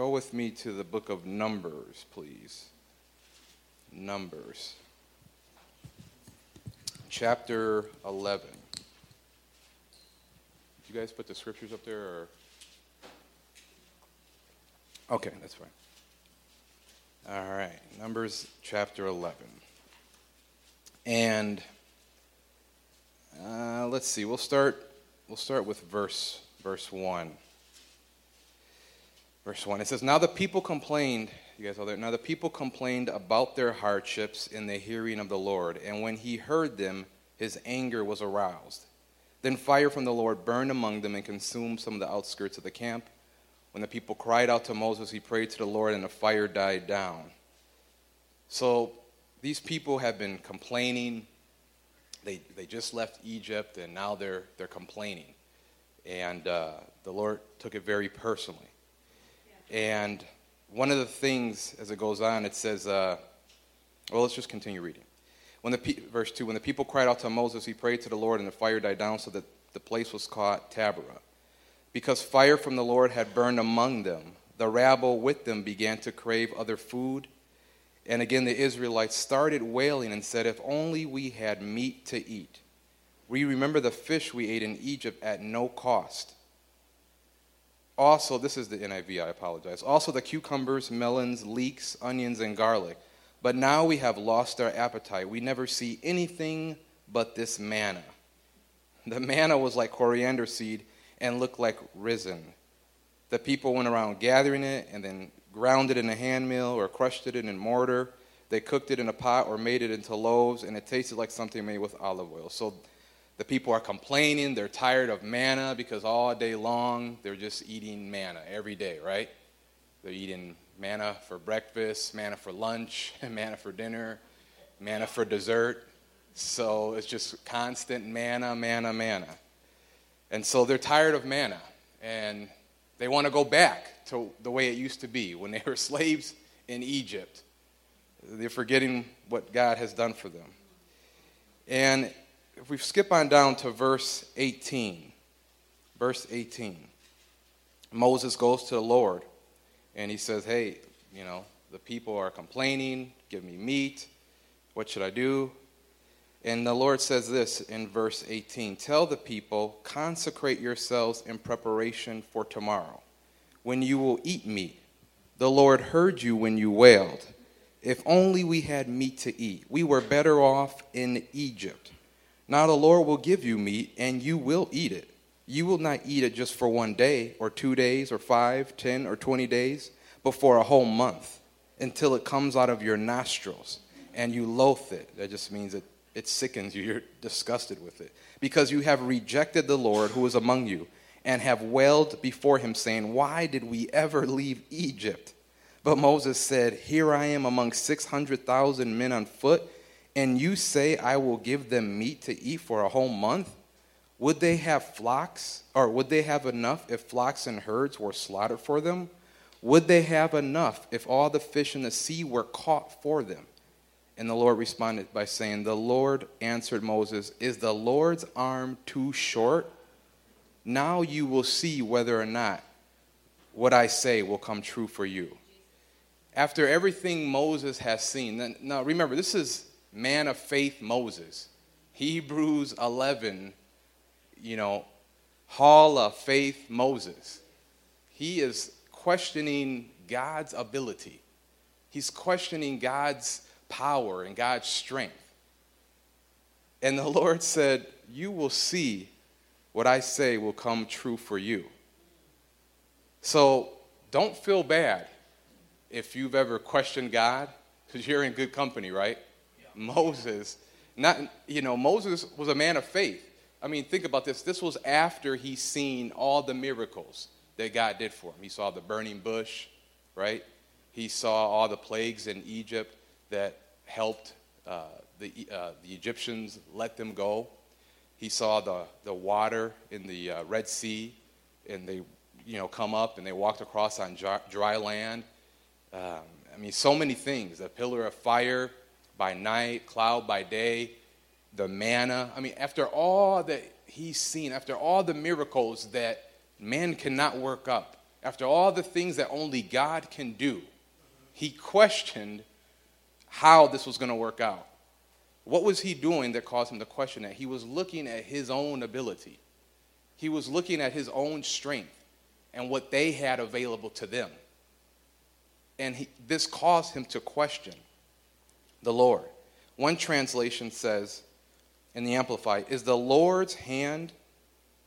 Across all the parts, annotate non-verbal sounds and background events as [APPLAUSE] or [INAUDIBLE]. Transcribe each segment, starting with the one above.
go with me to the book of Numbers, please. Numbers. Chapter 11. Did you guys put the scriptures up there? Or? Okay, that's fine. All right, Numbers chapter 11. And uh, let's see, we'll start, we'll start with verse, verse 1. Verse 1, it says, Now the people complained, you guys all there? Now the people complained about their hardships in the hearing of the Lord, and when he heard them, his anger was aroused. Then fire from the Lord burned among them and consumed some of the outskirts of the camp. When the people cried out to Moses, he prayed to the Lord, and the fire died down. So these people have been complaining. They, they just left Egypt, and now they're, they're complaining. And uh, the Lord took it very personally. And one of the things, as it goes on, it says, uh, well, let's just continue reading. When the pe- verse 2 When the people cried out to Moses, he prayed to the Lord, and the fire died down so that the place was called Taberah. Because fire from the Lord had burned among them, the rabble with them began to crave other food. And again, the Israelites started wailing and said, If only we had meat to eat. We remember the fish we ate in Egypt at no cost also, this is the NIV, I apologize. Also, the cucumbers, melons, leeks, onions, and garlic. But now we have lost our appetite. We never see anything but this manna. The manna was like coriander seed and looked like risen. The people went around gathering it and then ground it in a hand mill or crushed it in a mortar. They cooked it in a pot or made it into loaves, and it tasted like something made with olive oil. So the people are complaining. They're tired of manna because all day long they're just eating manna every day, right? They're eating manna for breakfast, manna for lunch, [LAUGHS] manna for dinner, manna for dessert. So it's just constant manna, manna, manna. And so they're tired of manna and they want to go back to the way it used to be when they were [LAUGHS] slaves in Egypt. They're forgetting what God has done for them. And if we skip on down to verse 18, verse 18, Moses goes to the Lord and he says, Hey, you know, the people are complaining, give me meat. What should I do? And the Lord says this in verse 18 Tell the people, consecrate yourselves in preparation for tomorrow, when you will eat meat. The Lord heard you when you wailed. If only we had meat to eat. We were better off in Egypt. Now the Lord will give you meat, and you will eat it. You will not eat it just for one day, or two days, or five, ten, or twenty days, but for a whole month, until it comes out of your nostrils, and you loathe it. That just means it, it sickens you. [LAUGHS] You're disgusted with it. Because you have rejected the Lord who is among you, and have wailed before him, saying, Why did we ever leave Egypt? But Moses said, Here I am among 600,000 men on foot and you say, I will give them meat to eat for a whole month? Would they have flocks, or would they have enough if flocks and herds were slaughtered for them? Would they have enough if all the fish in the sea were caught for them? And the Lord responded by saying, The Lord answered Moses, Is the Lord's arm too short? Now you will see whether or not what I say will come true for you. After everything Moses has seen, now remember, this is man of faith Moses. Hebrews 11, you know, hall of faith Moses. He is questioning God's ability. He's questioning God's power and God's strength. And the [LAUGHS] Lord said, You will see what I say will come true for you. So don't feel bad if you've ever questioned God, because you're in good company, right? Moses, not, you know, Moses was a man of faith. I mean, think about this. This was after he seen all the miracles that God did for him. He saw the burning bush, right? He saw all the plagues in Egypt that helped uh, the, uh, the Egyptians let them go. He saw the, the water in the uh, Red Sea, and they, you know, come up and they walked across on dry, dry land. Um, I mean, so many things. A pillar of fire by night, cloud by day, the manna. I mean, after all that he's seen, after all the miracles that man cannot work up, after all the things that only God can do, he questioned how this was going to work out. What was he doing that caused him to question that? He was looking at his own ability, he was looking at his own strength and what they had available to them. And he, this caused him to question the Lord. One translation says, in the Amplified, is the Lord's hand,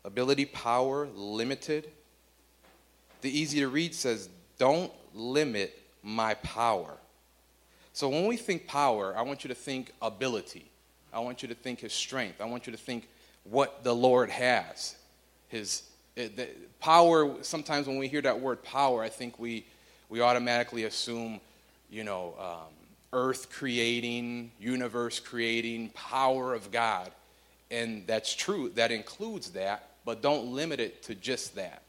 ability, power limited? The easy to read says, don't limit my power. So when we think power, I want you to think ability. I want you to think his strength. I want you to think what the Lord has. His it, power, sometimes when we hear that word power, I think we, we automatically assume, you know, um, earth creating, universe creating, power of God. And that's true, that includes that, but don't limit it to just that.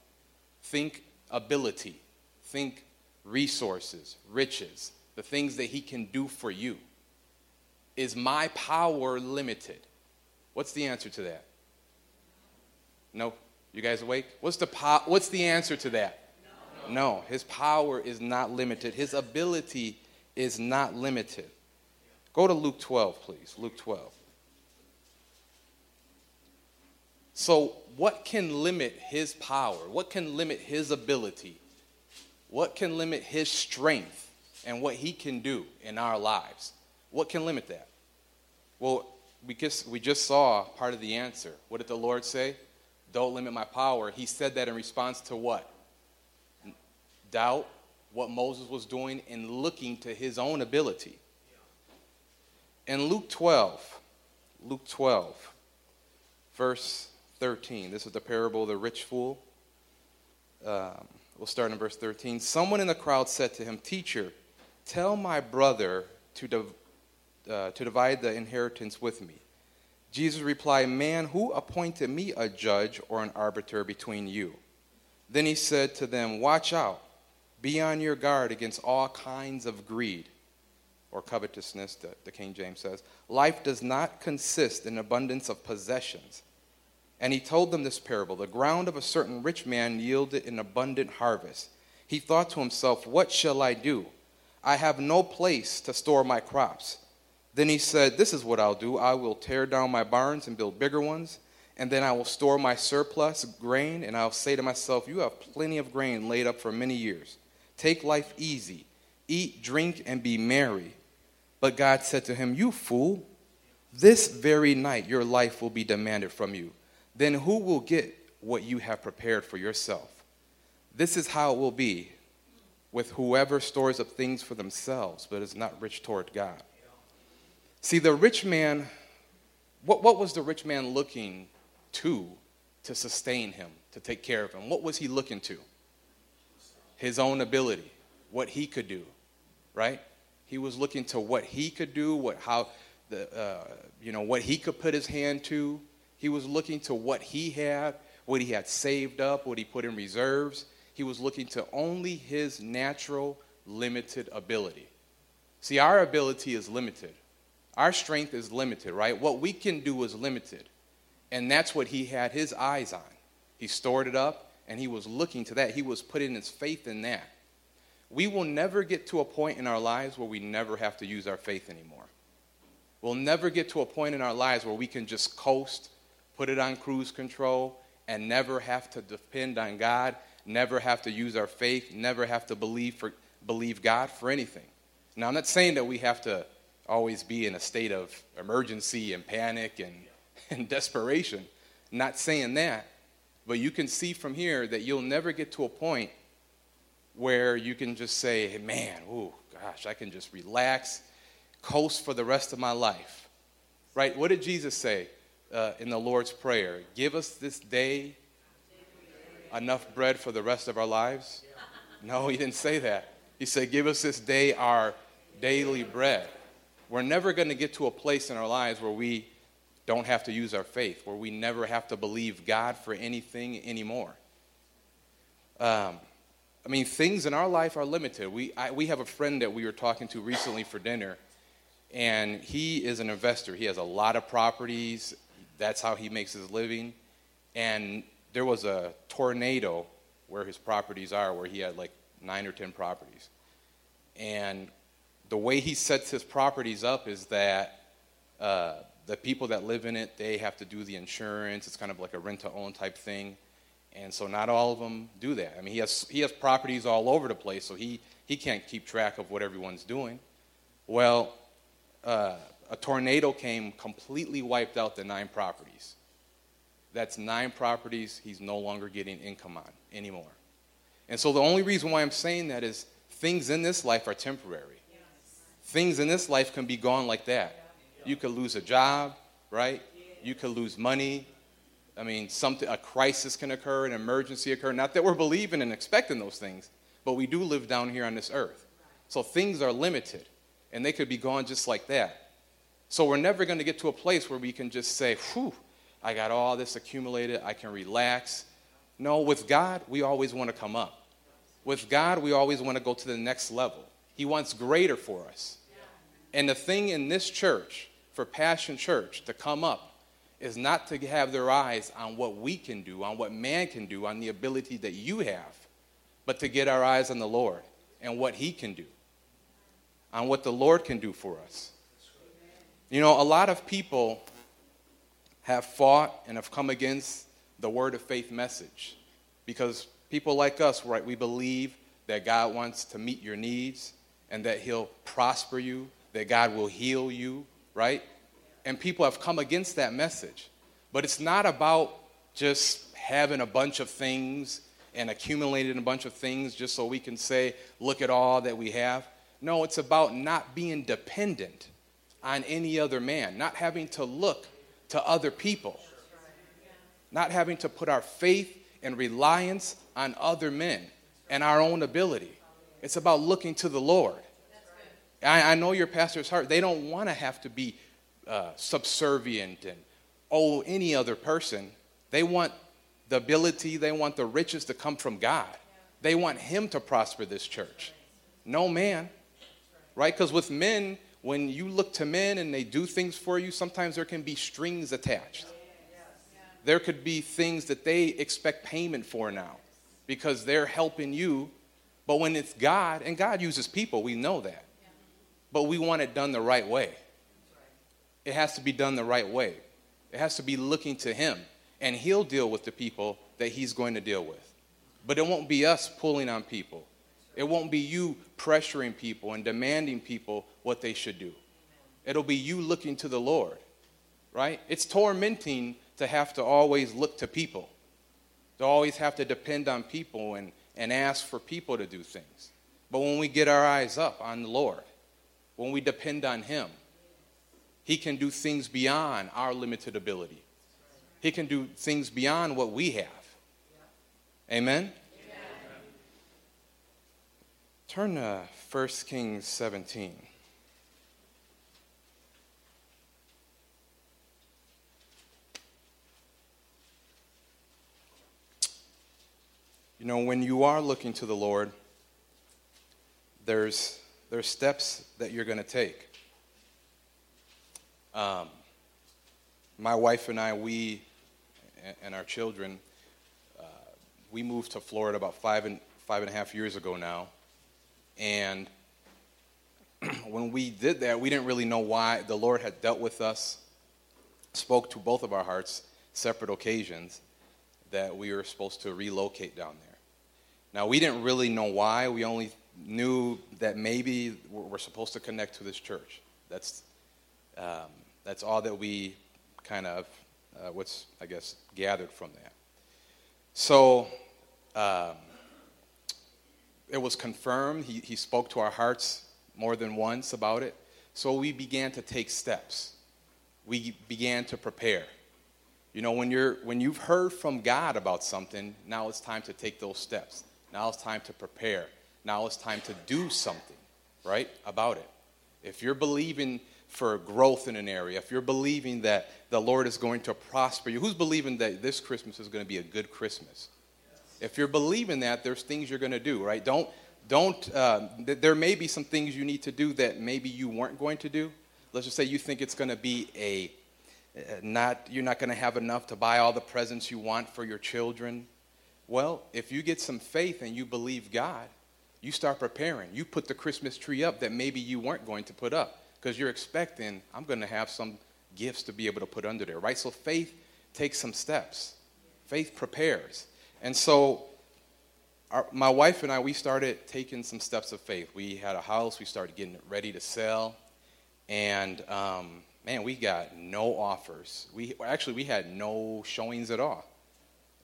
Think ability, think resources, riches, the things that He can do for you. Is my power limited? What's the answer to that? No. You guys awake? What's the, po- what's the answer to that? No. no. His power is not limited. His ability is not limited. Go to Luke 12, please. Luke 12. So, what can limit his power? What can limit his ability? What can limit his strength and what he can do in our lives? What can limit that? Well, we just, we just saw part of the answer. What did the Lord say? Don't limit my power. He said that in response to what? Doubt, what Moses was doing in looking to his own ability. In Luke 12, Luke 12, verse 13, this is the parable of the rich fool. Um, we'll start in verse 13. Someone in the crowd said to him, Teacher, tell my brother to, div- uh, to divide the inheritance with me. Jesus replied, Man, who appointed me a judge or an arbiter between you? Then he said to them, Watch out be on your guard against all kinds of greed or covetousness, the, the King James says. Life does not consist in abundance of possessions. And he told them this parable The ground of a certain rich man yielded an abundant harvest. He thought to himself, What shall I do? I have no place to store my crops. Then he said, This is what I'll do. I will tear down my barns and build bigger ones, and then I will store my surplus grain, and I'll say to myself, You have plenty of grain laid up for many years. Take life easy. Eat, drink, and be merry. But God said to him, You fool, this very night your life will be demanded from you. Then who will get what you have prepared for yourself? This is how it will be with whoever stores up things for themselves, but is not rich toward God. See, the rich man, what, what was the rich man looking to to sustain him, to take care of him? What was he looking to? His own ability, what he could do, right? He was looking to what he could do, what how the uh, you know what he could put his hand to. He was looking to what he had, what he had saved up, what he put in reserves. He was looking to only his natural limited ability. See, our ability is limited. Our strength is limited, right? What we can do is limited. And that's what he had his eyes on. He stored it up, and he was looking to that. He was putting his faith in that. We will never get to a point in our lives where we never have to use our faith anymore. We'll never get to a point in our lives where we can just coast, put it on cruise control, and never have to depend on God, never have to use our faith, never have to believe, for, believe God for anything. Now, I'm not saying that we have to always be in a state of emergency and panic and, [LAUGHS] and desperation. not saying that. But you can see from here that you'll never get to a point where you can just say, hey, man, oh gosh, I can just relax, coast for the rest of my life. Right? What did Jesus say uh, in the Lord's Prayer? Give us this day enough bread for the rest of our lives? No, he didn't say that. He said, Give us this day our daily bread. We're never going to get to a place in our lives where we don't have to use our faith, where we never have to believe God for anything anymore. Um, I mean, things in our life are limited. We, I, we have a friend that we were talking to recently for dinner, and he is an investor. He has a lot of properties, that's how he makes his living. And there was a tornado where his properties are, where he had like nine or ten properties. And the way he sets his properties up is that uh, the people that live in it, they have to do the insurance. It's kind of like a rent to own type thing. And so not all of them do that. I mean, he has, he has properties all over the place, so he, he can't keep track of what everyone's doing. Well, uh, a tornado came, completely wiped out the nine properties. That's nine properties he's no longer getting income on anymore. And so the only reason why I'm saying that is things in this life are temporary. Things in this life can be gone like that. You could lose a job, right? You could lose money. I mean, something a crisis can occur, an emergency occur. Not that we're believing and expecting those things, but we do live down here on this earth. So things are limited, and they could be gone just like that. So we're never going to get to a place where we can just say, "Whew, I got all this accumulated. I can relax." No, with God, we always want to come up. With God, we always want to go to the next level. He wants greater for us. And the thing in this church, for Passion Church, to come up is not to have their eyes on what we can do, on what man can do, on the ability that you have, but to get our eyes on the Lord and what He can do, on what the Lord can do for us. You know, a lot of people have fought and have come against the word of faith message because people like us, right, we believe that God wants to meet your needs and that He'll prosper you, that God will heal you, right? And people have come against that message. But it's not about just having a bunch of things and accumulating a bunch of things just so we can say, look at all that we have. No, it's about not being dependent on any other man, not having to look to other people, not having to put our faith and reliance on other men and our own ability. It's about looking to the Lord. I, I know your pastor's heart. They don't want to have to be uh, subservient and owe any other person. They want the ability, they want the riches to come from God. They want Him to prosper this church. No man. Right? Because with men, when you look to men and they do things for you, sometimes there can be strings attached. There could be things that they expect payment for now because they're helping you. But when it's God, and God uses people, we know that. But we want it done the right way. It has to be done the right way. It has to be looking to Him, and He'll deal with the people that He's going to deal with. But it won't be us pulling on people. It won't be you pressuring people and demanding people what they should do. It'll be you looking to the Lord, right? It's tormenting to have to always look to people, to always have to depend on people and, and ask for people to do things. But when we get our eyes up on the Lord, when we depend on Him, He can do things beyond our limited ability. He can do things beyond what we have. Amen? Turn to 1 Kings 17. You know, when you are looking to the Lord, there's, there's steps that you're going to take. Um, my wife and I, we and our children, uh, we moved to Florida about five and, five and a half years ago now. And [CLEARS THROAT] when we did that, we didn't really know why. The Lord had dealt with us, spoke to both of our hearts, separate occasions, that we were supposed to relocate down there. Now, we didn't really know why. We only knew that maybe we're supposed to connect to this church. That's, um, that's all that we kind of, uh, what's, I guess, gathered from that. So, um, it was confirmed. He, he spoke to our hearts more than once about it. So we began to take steps. We began to prepare. You know, when, you're, when you've heard from God about something, now it's time to take those steps. Now it's time to prepare. Now it's time to do something, right, about it. If you're believing for growth in an area, if you're believing that the Lord is going to prosper you, who's believing that this Christmas is going to be a good Christmas? If you're believing that, there's things you're going to do, right? Don't, don't, uh, th- there may be some things you need to do that maybe you weren't going to do. Let's just say you think it's going to be a, uh, not, you're not going to have enough to buy all the presents you want for your children. Well, if you get some faith and you believe God, you start preparing. You put the Christmas tree up that maybe you weren't going to put up because you're expecting, I'm going to have some gifts to be able to put under there, right? So faith takes some steps, faith prepares. And so, our, my wife and I, we started taking some steps of faith. We had a house, we started getting it ready to sell, and um, man, we got no offers. We actually we had no showings at all,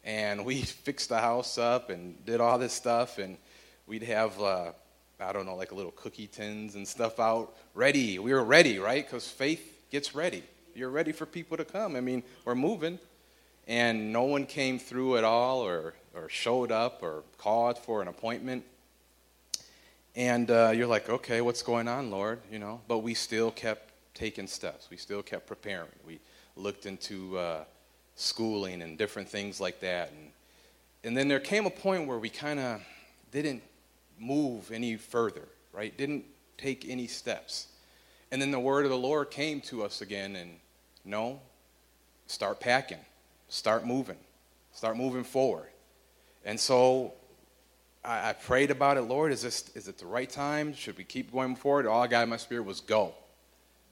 and we [LAUGHS] fixed the house up and did all this stuff, and we'd have uh, I don't know like a little cookie tins and stuff out ready. We were ready, right? Because faith gets ready. You're ready for people to come. I mean, we're moving, and no one came through at all, or or showed up, or called for an appointment. And uh, you're like, okay, what's going on, Lord? You know, but we still kept taking steps. We still kept preparing. We looked into uh, schooling and different things like that. And, and then there came a point where we kind of didn't move any further, right? Didn't take any steps. And then the word of the Lord came to us again and no, start packing, start moving, start moving forward. And so I, I, prayed about it, Lord, is this is it the right time? Should we keep going forward? All I got in my spirit was go.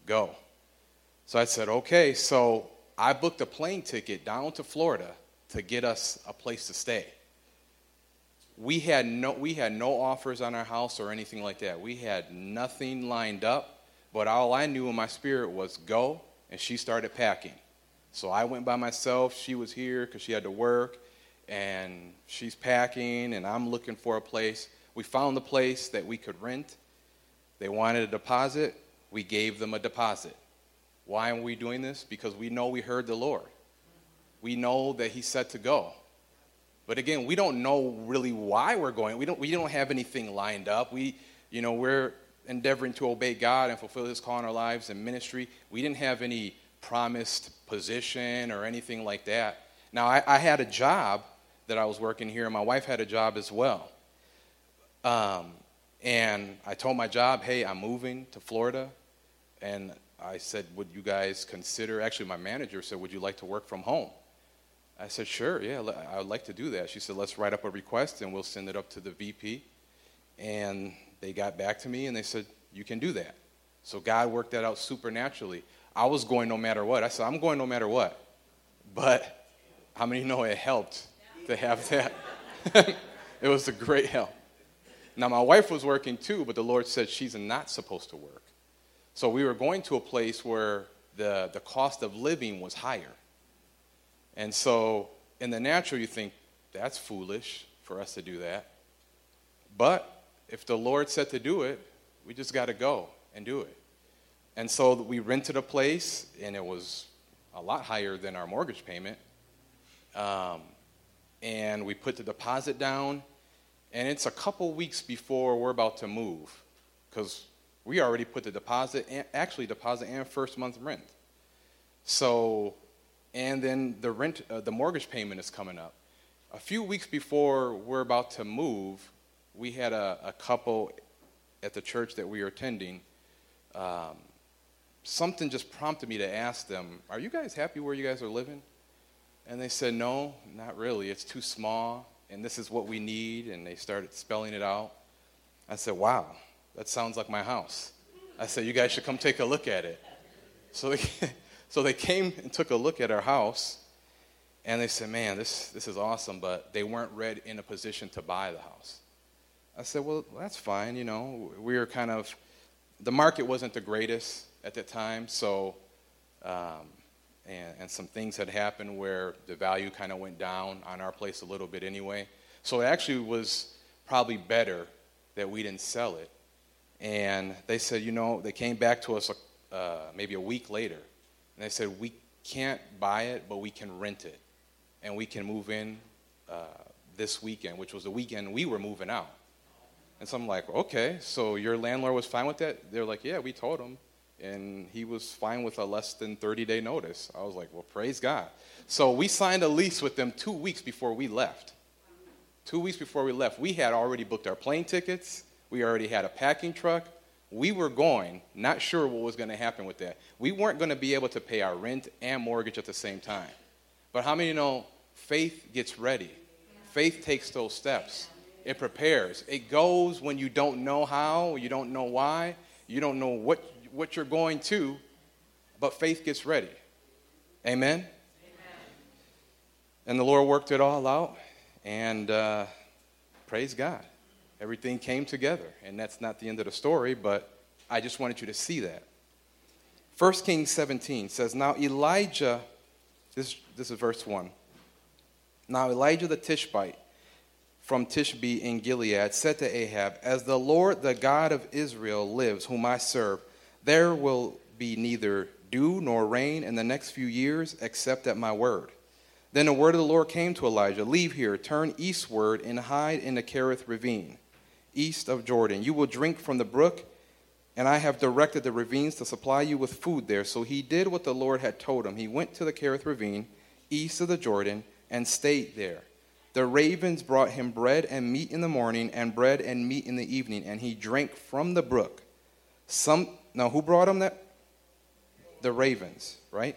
Go. So I said, okay, so I booked a plane ticket down to Florida to get us a place to stay. We had no we had no offers on our house or anything like that. We had nothing lined up, but all I knew in my spirit was go, and she started packing. So I went by myself. She was here because she had to work and she's packing, and I'm looking for a place. We found the place that we could rent. They wanted a deposit. We gave them a deposit. Why are we doing this? Because we know we heard the Lord. We know that He said to go. But again, we don't know really why we're going. We don't, we don't have anything lined up. We, you know, we're endeavoring to obey God and fulfill His call in our lives and ministry. We didn't have any promised position or anything like that. Now, I, I had a job that I was working here, and my wife had a job as well. Um, and I told my job, hey, I'm moving to Florida. And I said, would you guys consider, actually, my manager said, would you like to work from home? I said, sure, yeah, I would like to do that. She said, let's write up a request and we'll send it up to the VP. And they got back to me and they said, you can do that. So God worked that out supernaturally. I was going no matter what. I said, I'm going no matter what. But how many know it helped to have that. [LAUGHS] it was a great help. Now, my wife was working too, but the Lord said she's not supposed to work. So we were going to a place where the, the cost of living was higher. And so, in the natural, you think, that's foolish for us to do that. But if the Lord said to do it, we just got to go and do it. And so we rented a place, and it was a lot higher than our mortgage payment. Um, and we put the deposit down. And it's a couple weeks before we're about to move because we already put the deposit, and, actually, deposit and first month rent. So, and then the rent, uh, the mortgage payment is coming up. A few weeks before we're about to move, we had a, a couple at the church that we were attending. Um, something just prompted me to ask them, Are you guys happy where you guys are living? And they said, No, not really. It's too small, and this is what we need. And they started spelling it out. I said, Wow, that sounds like my house. I said, You guys should come take a look at it. So [LAUGHS] so they came and took a look at our house, and they said, Man, this, this is awesome, but they weren't ready in a position to buy the house. I said, Well, that's fine. You know, we were kind of, the market wasn't the greatest at that time, so um, and, and some things had happened where the value kind of went down on our place a little bit anyway. So it actually was probably better that we didn't sell it. And they said, you know, they came back to us uh, maybe a week later, and they said, we can't buy it, but we can rent it, and we can move in uh, this weekend, which was the weekend we were moving out. And so I'm like, okay, so your landlord was fine with that? They're like, yeah, we told him and he was fine with a less than 30 day notice. I was like, well, praise God. So we signed a lease with them two weeks before we left. Two weeks before we left, we had already booked our plane tickets, we already had a packing truck. We were going, not sure what was going to happen with that. We weren't going to be able to pay our rent and mortgage at the same time. But how many know faith gets ready? Faith takes those steps. It prepares. It goes when you don't know how, you don't know why, you don't know what, what you're going to, but faith gets ready. Amen? Amen. And the Lord worked it all out, and uh, praise God. Everything came together. And that's not the end of the story, but I just wanted you to see that. 1 Kings 17 says, Now Elijah, this, this is verse 1. Now Elijah the Tishbite from Tishbe in Gilead said to Ahab, As the Lord, the God of Israel, lives, whom I serve, there will be neither dew nor rain in the next few years except at my word. Then the word of the Lord came to Elijah Leave here, turn eastward, and hide in the Kerith ravine, east of Jordan. You will drink from the brook and I have directed the ravines to supply you with food there. So he did what the Lord had told him. He went to the Kerith ravine, east of the Jordan, and stayed there. The ravens brought him bread and meat in the morning, and bread and meat in the evening, and he drank from the brook. Some now who brought him that? The ravens, right?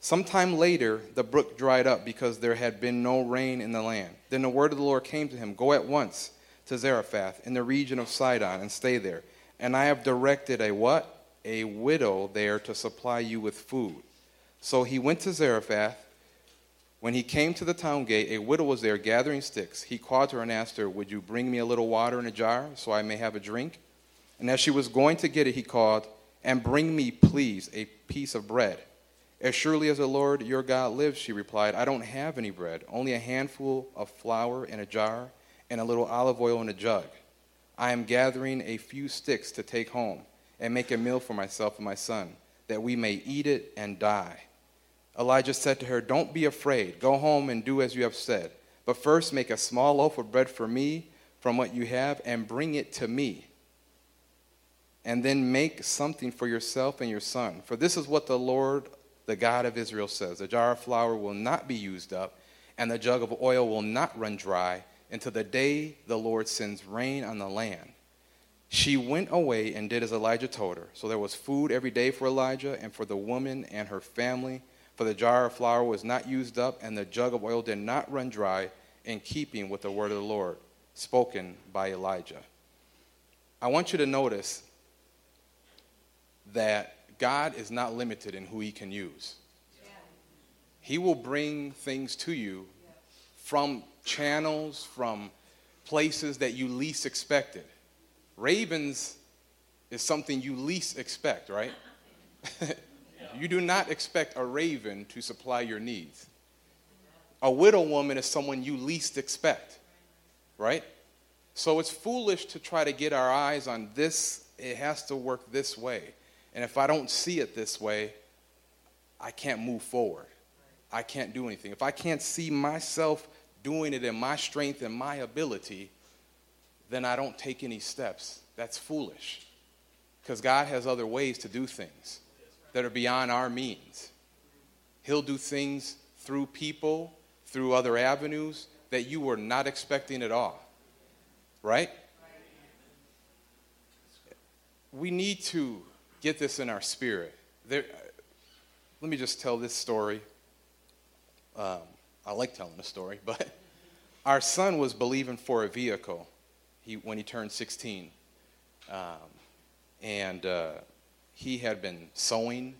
Sometime later, the brook dried up because there had been no rain in the land. Then the word of the Lord came to him Go at once to Zarephath in the region of Sidon and stay there and I have directed a what? A widow there to supply you with food. So he went to Zarephath. When he came to the town gate, a widow was there gathering sticks. He called her and asked her, Would you bring me a little water in a jar so I may have a drink? And as she was going to get it, he called, And bring me, please, a piece of bread. As surely as the Lord your God lives, she replied, I don't have any bread, only a handful of flour in a jar and a little olive oil in a jug. I am gathering a few sticks to take home and make a meal for myself and my son, that we may eat it and die. Elijah said to her, Don't be afraid. Go home and do as you have said. But first make a small loaf of bread for me from what you have and bring it to me. And then make something for yourself and your son. For this is what the Lord, the God of Israel, says The jar of flour will not be used up, and the jug of oil will not run dry until the day the Lord sends rain on the land. She went away and did as Elijah told her. So there was food every day for Elijah and for the woman and her family. For the jar of flour was not used up, and the jug of oil did not run dry, in keeping with the word of the Lord spoken by Elijah. I want you to notice that God is not limited in who he can use. He will bring things to you from channels, from places that you least expected. Ravens is something you least expect, right? [LAUGHS] you do not expect a raven to supply your needs. A widow woman is someone you least expect, right? So it's foolish to try to get our eyes on this. It has to work this way. And if I don't see it this way, I can't move forward. I can't do anything. If I can't see myself doing it in my strength and my ability, then I don't take any steps. That's foolish. Because God has other ways to do things that are beyond our means. He'll do things through people, through other avenues that you were not expecting at all. Right? We need to get this in our spirit. There, let me just tell this story. Um, I like telling the story, [LAUGHS] but our son was believing for a vehicle he, when he turned 16. Um, and uh, he had been sowing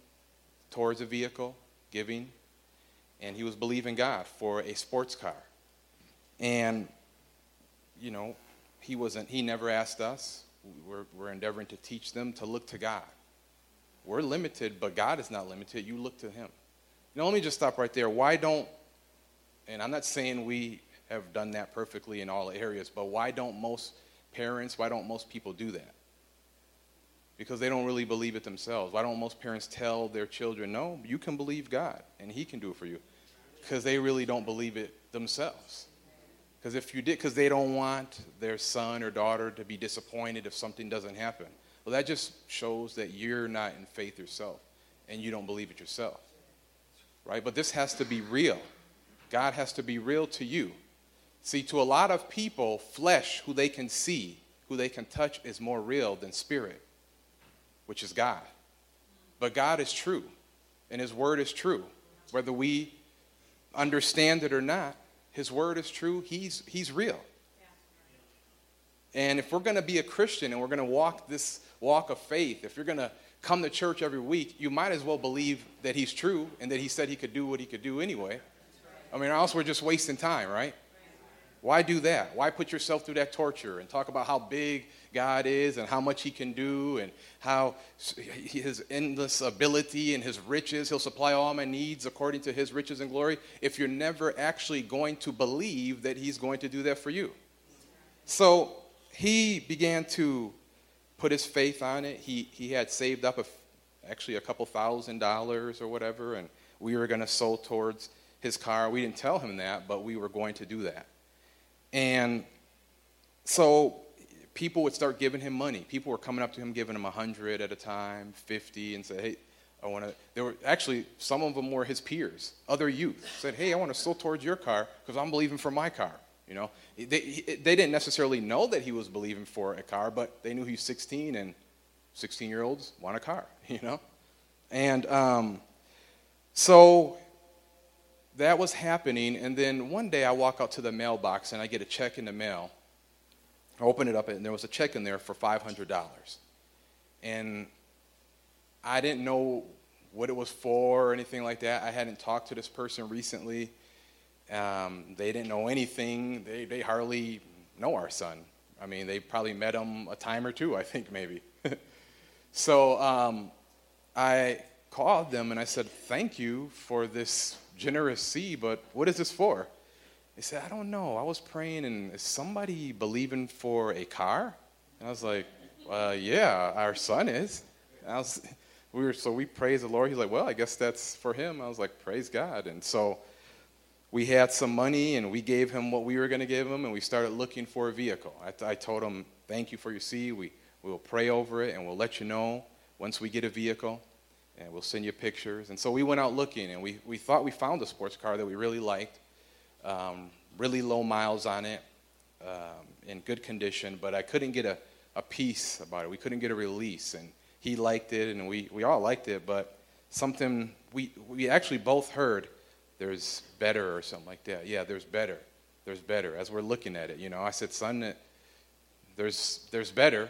towards a vehicle, giving, and he was believing God for a sports car. And, you know, he wasn't, he never asked us. We're, we're endeavoring to teach them to look to God. We're limited, but God is not limited. You look to him. Now, let me just stop right there. Why don't and I'm not saying we have done that perfectly in all areas, but why don't most parents, why don't most people do that? Because they don't really believe it themselves. Why don't most parents tell their children, no, you can believe God and He can do it for you? Because they really don't believe it themselves. Because if you did, because they don't want their son or daughter to be disappointed if something doesn't happen. Well, that just shows that you're not in faith yourself and you don't believe it yourself. Right? But this has to be real. God has to be real to you. See, to a lot of people, flesh, who they can see, who they can touch, is more real than spirit, which is God. But God is true, and His word is true. Whether we understand it or not, His word is true. He's, he's real. And if we're going to be a Christian and we're going to walk this walk of faith, if you're going to come to church every week, you might as well believe that he's true and that he said he could do what he could do anyway. I mean, else we're just wasting time, right? Why do that? Why put yourself through that torture and talk about how big God is and how much He can do and how His endless ability and His riches, He'll supply all my needs according to His riches and glory, if you're never actually going to believe that He's going to do that for you? So he began to put his faith on it. He, he had saved up a, actually a couple thousand dollars or whatever, and we were going to sow towards his car. We didn't tell him that, but we were going to do that. And so people would start giving him money. People were coming up to him, giving him a hundred at a time, fifty, and say, "Hey, I want to." There were actually some of them were his peers, other youth. Said, "Hey, I want to sow towards your car because I'm believing for my car." You know, they, they didn't necessarily know that he was believing for a car, but they knew he was 16, and 16 year olds want a car. [LAUGHS] You know, and um, so that was happening, and then one day I walk out to the mailbox and I get a check in the mail. I open it up, and there was a check in there for $500. And I didn't know what it was for or anything like that. I hadn't talked to this person recently. Um, they didn't know anything. They, they hardly know our son. I mean, they probably met him a time or two, I think, maybe. [LAUGHS] so um, I called them and I said, Thank you for this generous seed, but what is this for? They said, I don't know. I was praying, and is somebody believing for a car? And I was like, uh, Yeah, our son is. Was, [LAUGHS] we were, so we praised the Lord. He's like, Well, I guess that's for him. I was like, Praise God. And so we had some money, and we gave him what we were going to give him, and we started looking for a vehicle. I, I told him, Thank you for your seed. We, we'll pray over it, and we'll let you know once we get a vehicle and we'll send you pictures. And so we went out looking, and we, we thought we found a sports car that we really liked, um, really low miles on it, um, in good condition, but I couldn't get a, a piece about it. We couldn't get a release, and he liked it, and we, we all liked it, but something we, we actually both heard there's better or something like that. Yeah, there's better. There's better. As we're looking at it, you know, I said, son, there's, there's better.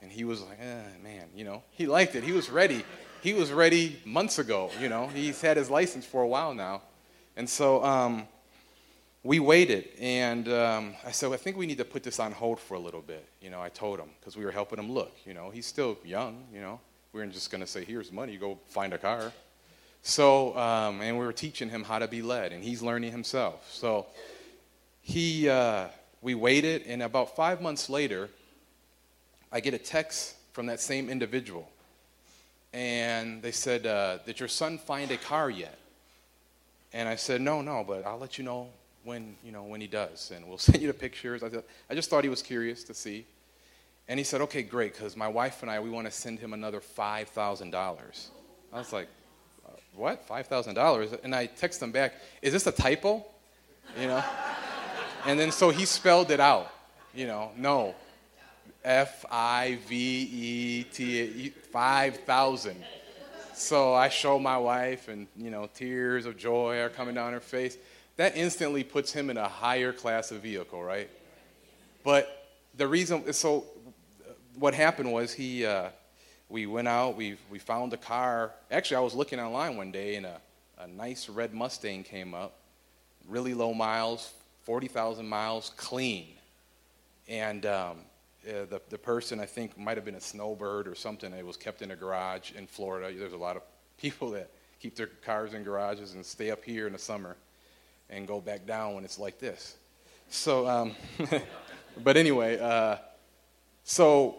And he was like, eh, man, you know, he liked it. He was ready he was ready months ago. You know, he's had his license for a while now, and so um, we waited. And um, I said, well, I think we need to put this on hold for a little bit. You know, I told him because we were helping him look. You know, he's still young. You know, we weren't just going to say, "Here's money, go find a car." So, um, and we were teaching him how to be led, and he's learning himself. So, he, uh, we waited, and about five months later, I get a text from that same individual and they said, uh, Did your son find a car yet? And I said, No, no, but I'll let you know when, you know, when he does, and we'll [LAUGHS] send you the pictures. I, said, I just thought he was curious to see. And he said, Okay, great, because my wife and I, we want to send him another $5,000. I was like, uh, What? $5,000? And I texted him back, Is this a typo? You know? and then so he spelled it out, you know, no, F I V E T 5,000. So I show my wife, and you know, tears of joy are coming down her face. That instantly puts him in a higher class of vehicle, right? But the reason, so what happened was he, uh, we went out, we, we found a car. Actually, I was looking online one day, and a, a nice red Mustang came up, really low miles, 40,000 miles, clean. And um, uh, the, the person I think might have been a snowbird or something. It was kept in a garage in Florida. There's a lot of [LAUGHS] people that keep their cars in garages and stay up here in the summer and go back down when it's like this. So, um, [LAUGHS] but anyway, uh, so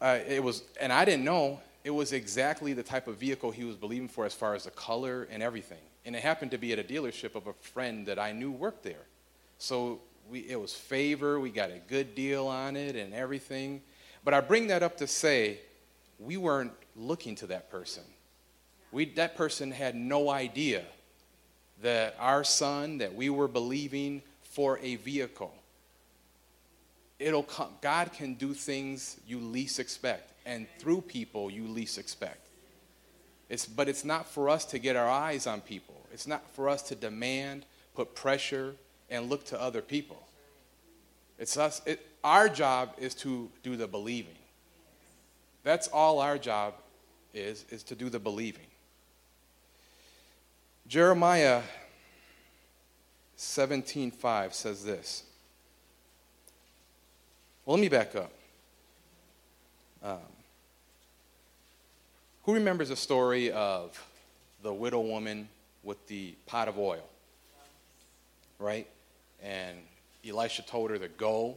uh, it was, and I didn't know it was exactly the type of vehicle he was believing for as far as the color and everything. And it happened to be at a dealership of a friend that I knew worked there. So we, it was favor, we got a good deal on it and everything. But I bring that up to say we weren't looking to that person. We, that person had no idea that our son, that we were believing for a vehicle. It'll come, God can do things you least expect, and through people you least expect. It's, but it's not for us to get our eyes on people. It's not for us to demand, put pressure, and look to other people. It's us, it, our job is to do the believing. That's all our job is, is to do the believing. Jeremiah 17:5 says this. Well, let me back up. Um, who remembers the story of the widow woman with the pot of oil? Right? And Elisha told her to go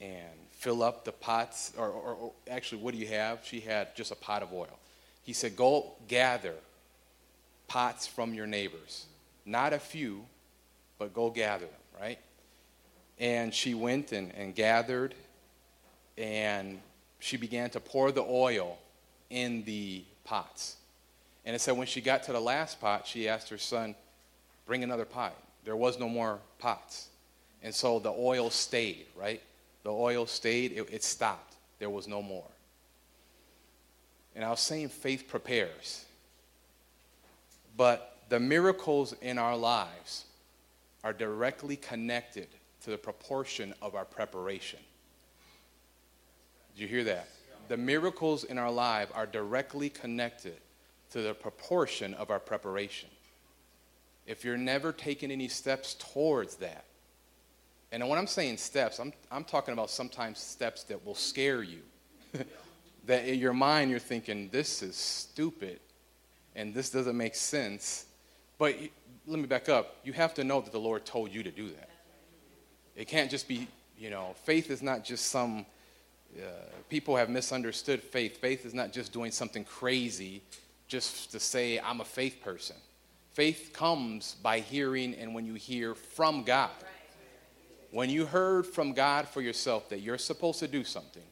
and fill up the pots, or, or, or, actually, what do you have? She had just a pot of oil. He said, Go gather pots from your neighbors. Not a few, but go gather them, right? And she went and, and gathered, and she began to pour the oil in the pots. And it said when she got to the last pot, she asked her son, Bring another pot. There was no more pots. And so the oil stayed, right? The oil stayed, it, it stopped. There was no more. And I was saying faith prepares. But the miracles in our lives are directly connected to the proportion of our preparation. Did you hear that? The miracles in our life are directly connected to the proportion of our preparation. If you're never taking any steps towards that, and when I'm saying steps, I'm, I'm talking about sometimes steps that will scare you. [LAUGHS] that in your mind you're thinking, this is stupid and this doesn't make sense. But let me back up. You have to know that the Lord told you to do that. It can't just be, you know, faith is not just some, uh, people have misunderstood faith. Faith is not just doing something crazy just to say, I'm a faith person. Faith comes by hearing and when you hear from God. When you heard from God for yourself that you're supposed to do something,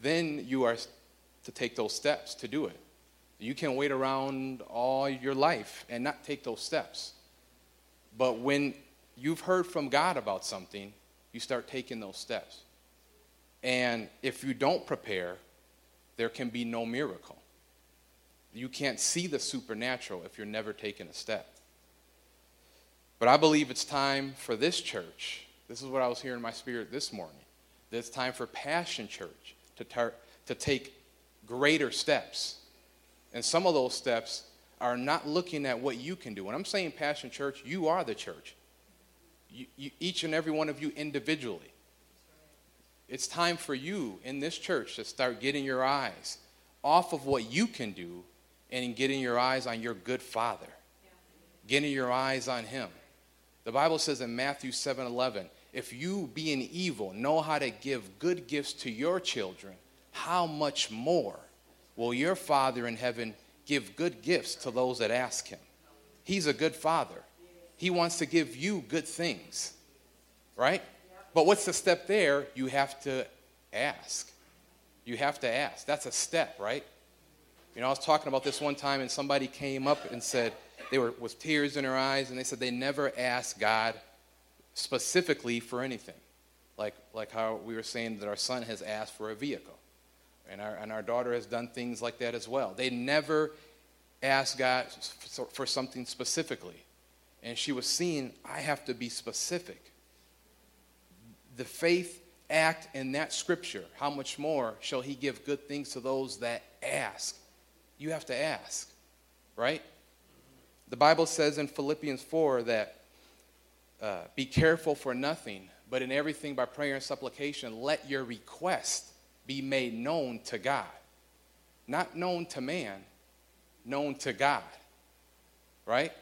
then you are to take those steps to do it. You can wait around all your life and not take those steps. But when you've heard from God about something, you start taking those steps. And if you don't prepare, there can be no miracle. You can't see the supernatural if you're never taking a step. But I believe it's time for this church this is what I was hearing in my spirit this morning. That it's time for Passion Church to, tar- to take greater steps. And some of those steps are not looking at what you can do. When I'm saying Passion Church, you are the church. You, you, each and every one of you individually. It's time for you in this church to start getting your eyes off of what you can do and getting your eyes on your good Father, getting your eyes on Him. The Bible says in Matthew 7 11, if you, being evil, know how to give good gifts to your children, how much more will your Father in heaven give good gifts to those that ask him? He's a good Father. He wants to give you good things, right? But what's the step there? You have to ask. You have to ask. That's a step, right? You know, I was talking about this one time, and somebody came up and said, they were with tears in their eyes, and they said they never asked God specifically for anything. Like, like how we were saying that our son has asked for a vehicle. And our, and our daughter has done things like that as well. They never asked God for something specifically. And she was seeing, I have to be specific. The faith act in that scripture, how much more shall he give good things to those that ask? You have to ask, right? The Bible says in Philippians 4 that uh, be careful for nothing, but in everything by prayer and supplication, let your request be made known to God. Not known to man, known to God. Right?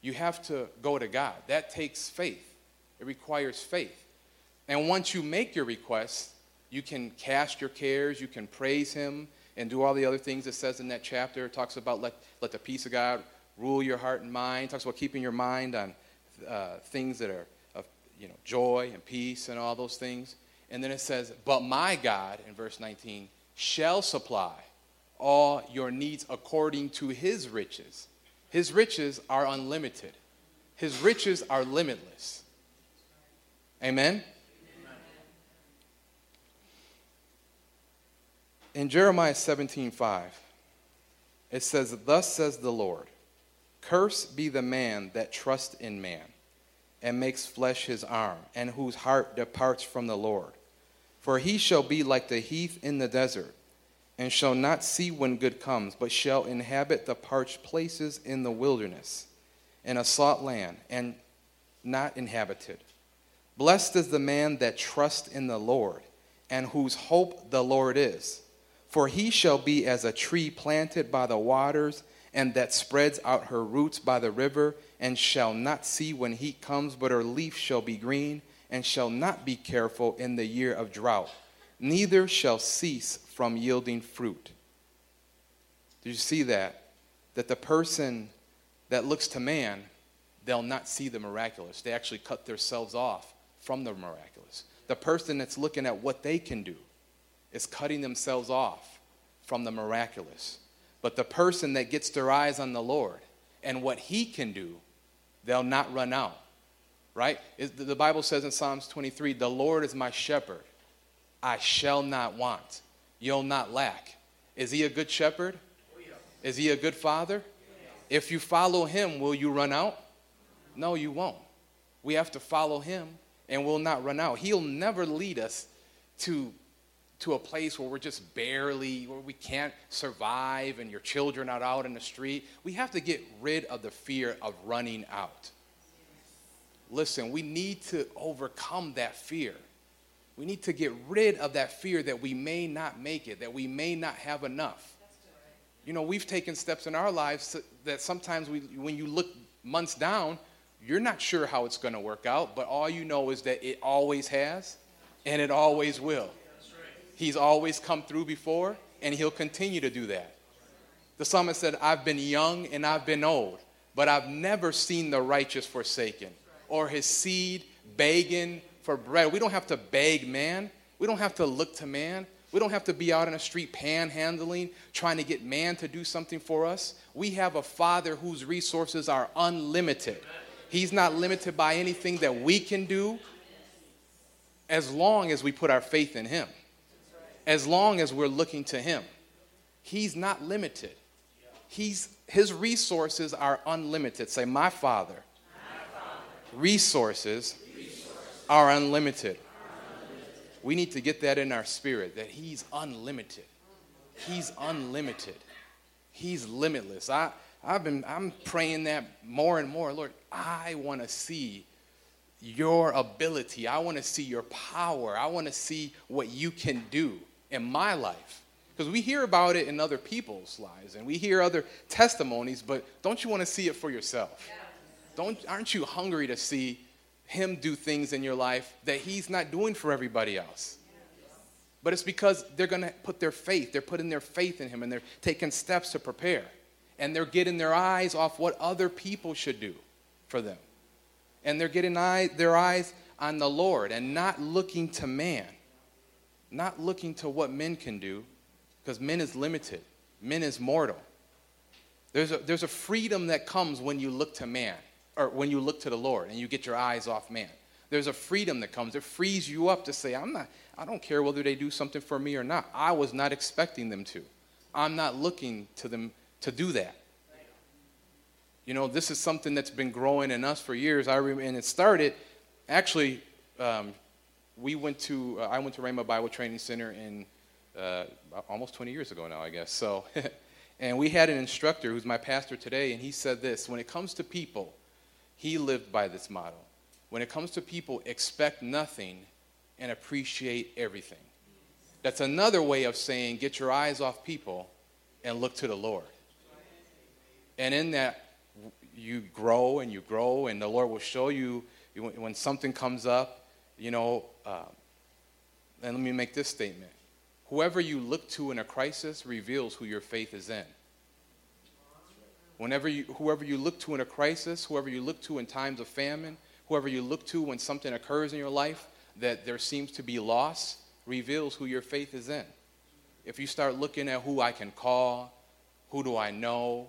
You have to go to God. That takes faith, it requires faith. And once you make your request, you can cast your cares, you can praise Him, and do all the other things it says in that chapter. It talks about let, let the peace of God rule your heart and mind. It talks about keeping your mind on uh, things that are of you know joy and peace and all those things. And then it says, "But my God," in verse 19, shall supply all your needs according to His riches. His riches are unlimited. His riches are limitless. Amen. In Jeremiah 17, 5, it says, Thus says the Lord, Curse be the man that trusts in man and makes flesh his arm, and whose heart departs from the Lord. For he shall be like the heath in the desert, and shall not see when good comes, but shall inhabit the parched places in the wilderness, in a sought land, and not inhabited. Blessed is the man that trusts in the Lord, and whose hope the Lord is. For he shall be as a tree planted by the waters, and that spreads out her roots by the river and shall not see when heat comes, but her leaf shall be green, and shall not be careful in the year of drought, neither shall cease from yielding fruit. Did you see that? That the person that looks to man, they'll not see the miraculous. They actually cut themselves off from the miraculous. The person that's looking at what they can do is cutting themselves off from the miraculous. But the person that gets their eyes on the Lord and what he can do they'll not run out. Right? The Bible says in Psalms 23 The Lord is my shepherd. I shall not want. You'll not lack. Is he a good shepherd? Is he a good father? If you follow him, will you run out? No, you won't. We have to follow him and we'll not run out. He'll never lead us to, to a place where we're just barely, where we can't survive and your children are out in the street. We have to get rid of the fear of running out. Listen, we need to overcome that fear. We need to get rid of that fear that we may not make it, that we may not have enough. You know, we've taken steps in our lives that sometimes we, when you look months down, you're not sure how it's going to work out, but all you know is that it always has and it always will. He's always come through before, and he'll continue to do that. The psalmist said, I've been young and I've been old, but I've never seen the righteous forsaken or his seed begging for bread. We don't have to beg man. We don't have to look to man. We don't have to be out in the street panhandling, trying to get man to do something for us. We have a Father whose resources are unlimited. He's not limited by anything that we can do as long as we put our faith in Him, as long as we're looking to Him. He's not limited. He's, his resources are unlimited. Say, My Father resources are unlimited. We need to get that in our spirit that He's unlimited. He's unlimited. He's limitless. I, I've been I'm praying that more and more. Lord, I want to see your ability. I want to see your power. I want to see what you can do in my life. Because we hear about it in other people's lives and we hear other testimonies, but don't you want to see it for yourself? Don't, aren't you hungry to see him do things in your life that he's not doing for everybody else? But it's because they're going to put their faith, they're putting their faith in him and they're taking steps to prepare. And they're getting their eyes off what other people should do for them. And they're getting eye, their eyes on the Lord and not looking to man, not looking to what men can do, because men is limited, men is mortal. There's a, there's a freedom that comes when you look to man or when you look to the Lord and you get your eyes off man. There's a freedom that comes. It frees you up to say, I'm not, I don't care whether they do something for me or not. I was not expecting them to. I'm not looking to them to do that. You know, this is something that's been growing in us for years. I remember, and it started actually. Um, we went to uh, I went to Rhema Bible Training Center in uh, almost 20 years ago now, I guess. So, [LAUGHS] and we had an instructor who's my pastor today, and he said this: when it comes to people, he lived by this model. When it comes to people, expect nothing and appreciate everything. That's another way of saying get your eyes off people and look to the Lord. And in that, you grow and you grow, and the Lord will show you when something comes up, you know. Uh, and let me make this statement whoever you look to in a crisis reveals who your faith is in. Whenever you, whoever you look to in a crisis, whoever you look to in times of famine, whoever you look to when something occurs in your life that there seems to be loss, reveals who your faith is in. If you start looking at who I can call, who do I know,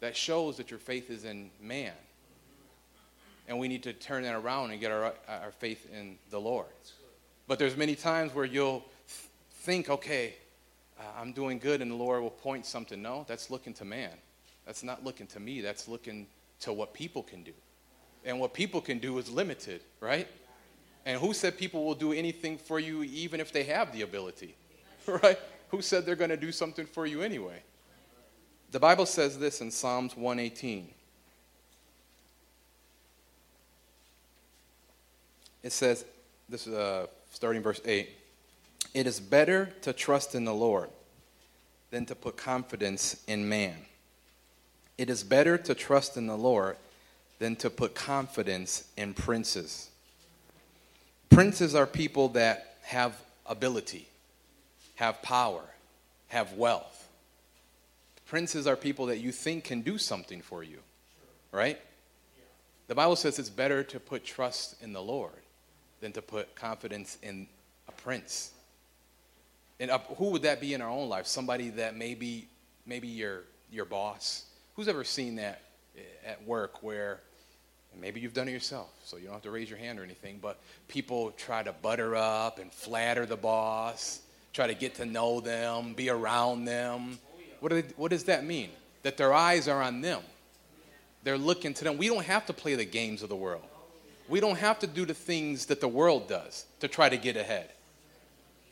that shows that your faith is in man. And we need to turn that around and get our, our faith in the Lord. But there's many times where you'll think, okay, uh, I'm doing good, and the Lord will point something. No, that's looking to man. That's not looking to me, that's looking to what people can do. And what people can do is limited, right? And who said people will do anything for you even if they have the ability? [LAUGHS] Right? Who said they're going to do something for you anyway? The Bible says this in Psalms 118. It says, this is uh, starting verse 8. It is better to trust in the Lord than to put confidence in man. It is better to trust in the Lord than to put confidence in princes. Princes are people that have ability, have power, have wealth. Princes are people that you think can do something for you, right? The Bible says it's better to put trust in the Lord than to put confidence in a prince. And who would that be in our own life? Somebody that maybe, maybe your, your boss. Who's ever seen that eh, at work where maybe you've done it yourself, so you don't have to raise your hand or anything, but people try to butter up and flatter the boss, try to get to know them, be around them. What, they, what does that mean? That their eyes are on them. They're looking to them. We don't have to play the games of the world. We don't have to do the things that the world does to try to get ahead.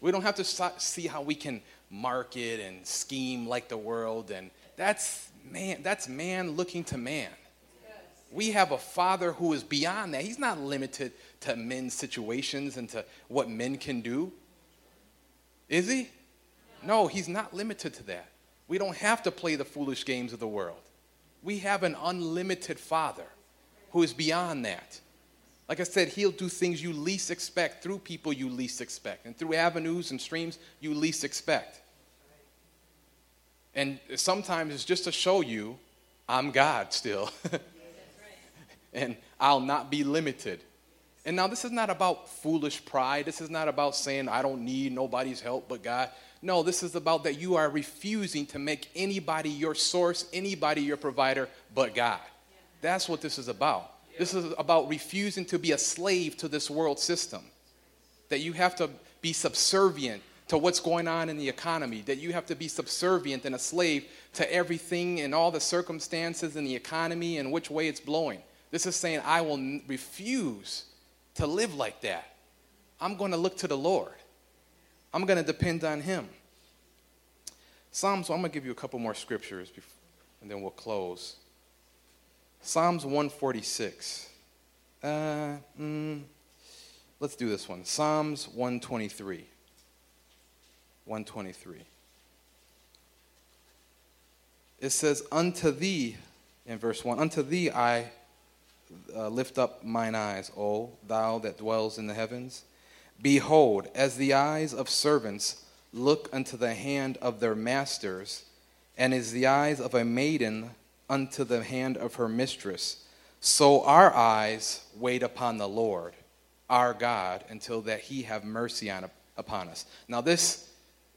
We don't have to see how we can market and scheme like the world and that's man that's man looking to man. We have a father who is beyond that. He's not limited to men's situations and to what men can do. Is he? No, he's not limited to that. We don't have to play the foolish games of the world. We have an unlimited father who is beyond that. Like I said, he'll do things you least expect through people you least expect and through avenues and streams you least expect. And sometimes it's just to show you I'm God still. [LAUGHS] and I'll not be limited. And now, this is not about foolish pride. This is not about saying, I don't need nobody's help but God. No, this is about that you are refusing to make anybody your source, anybody your provider but God. That's what this is about. This is about refusing to be a slave to this world system. That you have to be subservient to what's going on in the economy, that you have to be subservient and a slave to everything and all the circumstances in the economy and which way it's blowing. This is saying, I will refuse to live like that. I'm going to look to the Lord, I'm going to depend on Him. Psalms, I'm going to give you a couple more scriptures before, and then we'll close. Psalms 146. Uh, mm, let's do this one. Psalms 123. 123. It says, Unto thee, in verse 1, unto thee I uh, lift up mine eyes, O thou that dwells in the heavens. Behold, as the eyes of servants look unto the hand of their masters, and as the eyes of a maiden unto the hand of her mistress. So our eyes wait upon the Lord, our God, until that he have mercy on, upon us. Now, this,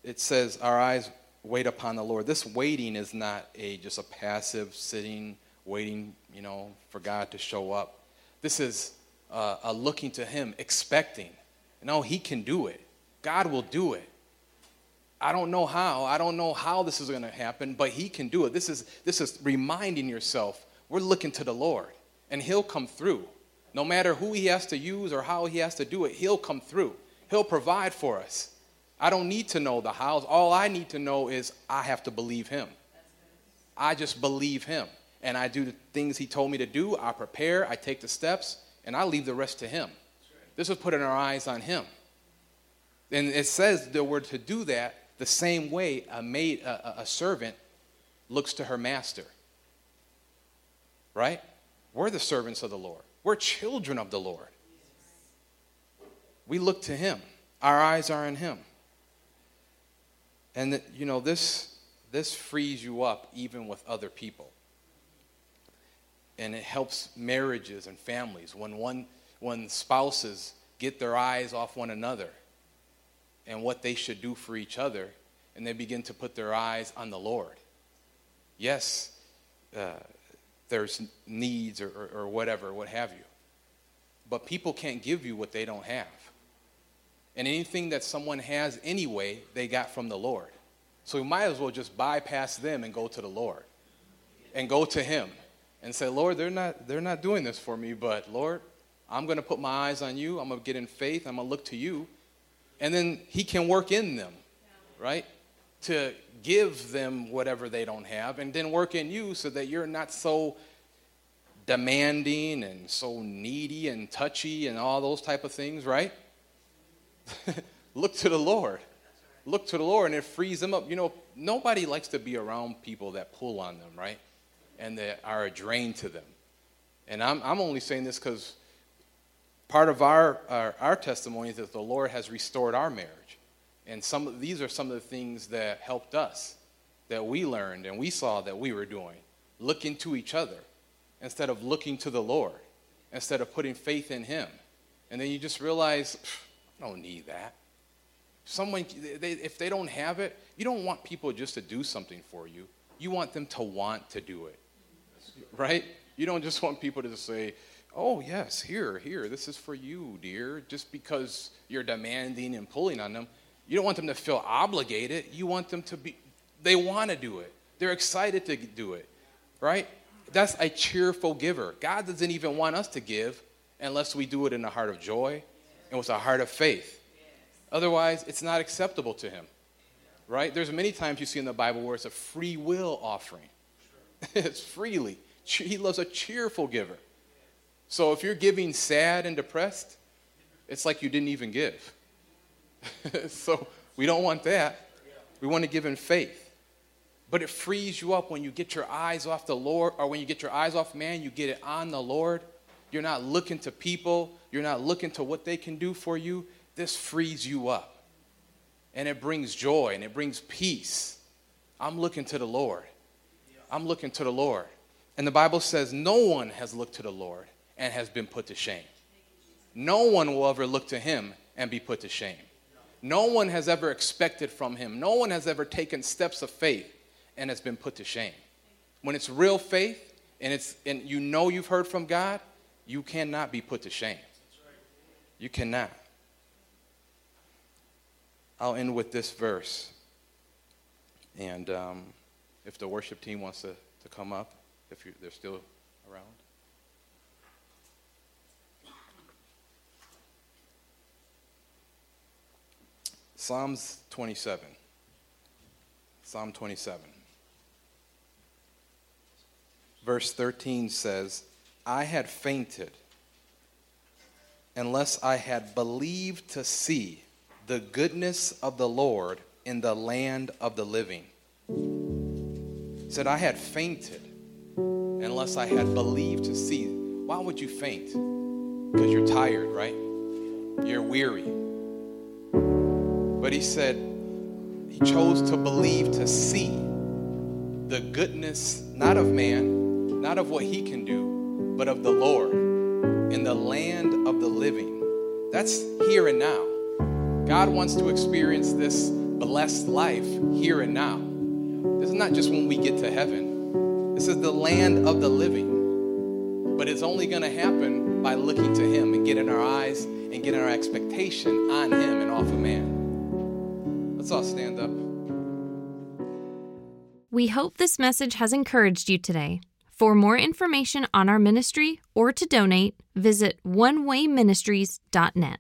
it says, our eyes wait upon the Lord. This waiting is not a just a passive sitting, waiting, you know, for God to show up. This is uh, a looking to him, expecting. No, he can do it. God will do it. I don't know how. I don't know how this is going to happen, but he can do it. This is this is reminding yourself we're looking to the Lord and he'll come through. No matter who he has to use or how he has to do it, he'll come through. He'll provide for us. I don't need to know the hows. All I need to know is I have to believe him. I just believe him. And I do the things he told me to do. I prepare, I take the steps, and I leave the rest to him. This is putting our eyes on him. And it says that we're to do that the same way a maid, a, a servant looks to her master. Right? We're the servants of the Lord. We're children of the Lord. We look to him. Our eyes are on him. And you know this this frees you up even with other people. And it helps marriages and families when one when spouses get their eyes off one another and what they should do for each other, and they begin to put their eyes on the Lord. Yes, uh, there's needs or, or, or whatever, what have you. But people can't give you what they don't have. And anything that someone has anyway, they got from the Lord. So we might as well just bypass them and go to the Lord and go to Him and say, Lord, they're not, they're not doing this for me, but Lord, I'm going to put my eyes on you. I'm going to get in faith. I'm going to look to you. And then He can work in them, right? To give them whatever they don't have, and then work in you so that you're not so demanding and so needy and touchy and all those type of things, right? [LAUGHS] look to the Lord. Look to the Lord, and it frees them up. You know, nobody likes to be around people that pull on them, right? And that are a drain to them. And I'm, I'm only saying this because part of our, our, our testimony is that the Lord has restored our marriage. And some of, these are some of the things that helped us, that we learned and we saw that we were doing. Looking to each other instead of looking to the Lord, instead of putting faith in Him. And then you just realize, I don't need that. Someone, they, if they don't have it, you don't want people just to do something for you. You want them to want to do it, right? You don't just want people to say, oh, yes, here, here, this is for you, dear, just because you're demanding and pulling on them. You don't want them to feel obligated. You want them to be, they want to do it. They're excited to do it, right? That's a cheerful giver. God doesn't even want us to give unless we do it in a heart of joy and with a heart of faith. Otherwise, it's not acceptable to Him, right? There's many times you see in the Bible where it's a free will offering. [LAUGHS] it's freely. He loves a cheerful giver. So if you're giving sad and depressed, it's like you didn't even give. [LAUGHS] so we don't want that. We want to give in faith. But it frees you up when you get your eyes off the Lord, or when you get your eyes off man, you get it on the Lord. You're not looking to people, you're not looking to what they can do for you. This frees you up. And it brings joy and it brings peace. I'm looking to the Lord. I'm looking to the Lord. And the Bible says no one has looked to the Lord and has been put to shame. No one will ever look to him and be put to shame. No one has ever expected from him. No one has ever taken steps of faith and has been put to shame. When it's real faith and, it's, and you know you've heard from God, you cannot be put to shame. You cannot. I'll end with this verse. And um, if the worship team wants to, to come up, if they're still around. Psalms 27. Psalm 27. Verse 13 says, I had fainted unless I had believed to see the goodness of the Lord in the land of the living. He said, I had fainted unless I had believed to see. Why would you faint? Because you're tired, right? You're weary. But he said he chose to believe to see the goodness, not of man, not of what he can do, but of the Lord in the land of the living. That's here and now. God wants to experience this blessed life here and now. This is not just when we get to heaven, this is the land of the living. But it's only going to happen by looking to Him and getting our eyes and getting our expectation on Him and off of man. Let's all stand up. We hope this message has encouraged you today. For more information on our ministry or to donate, visit onewayministries.net.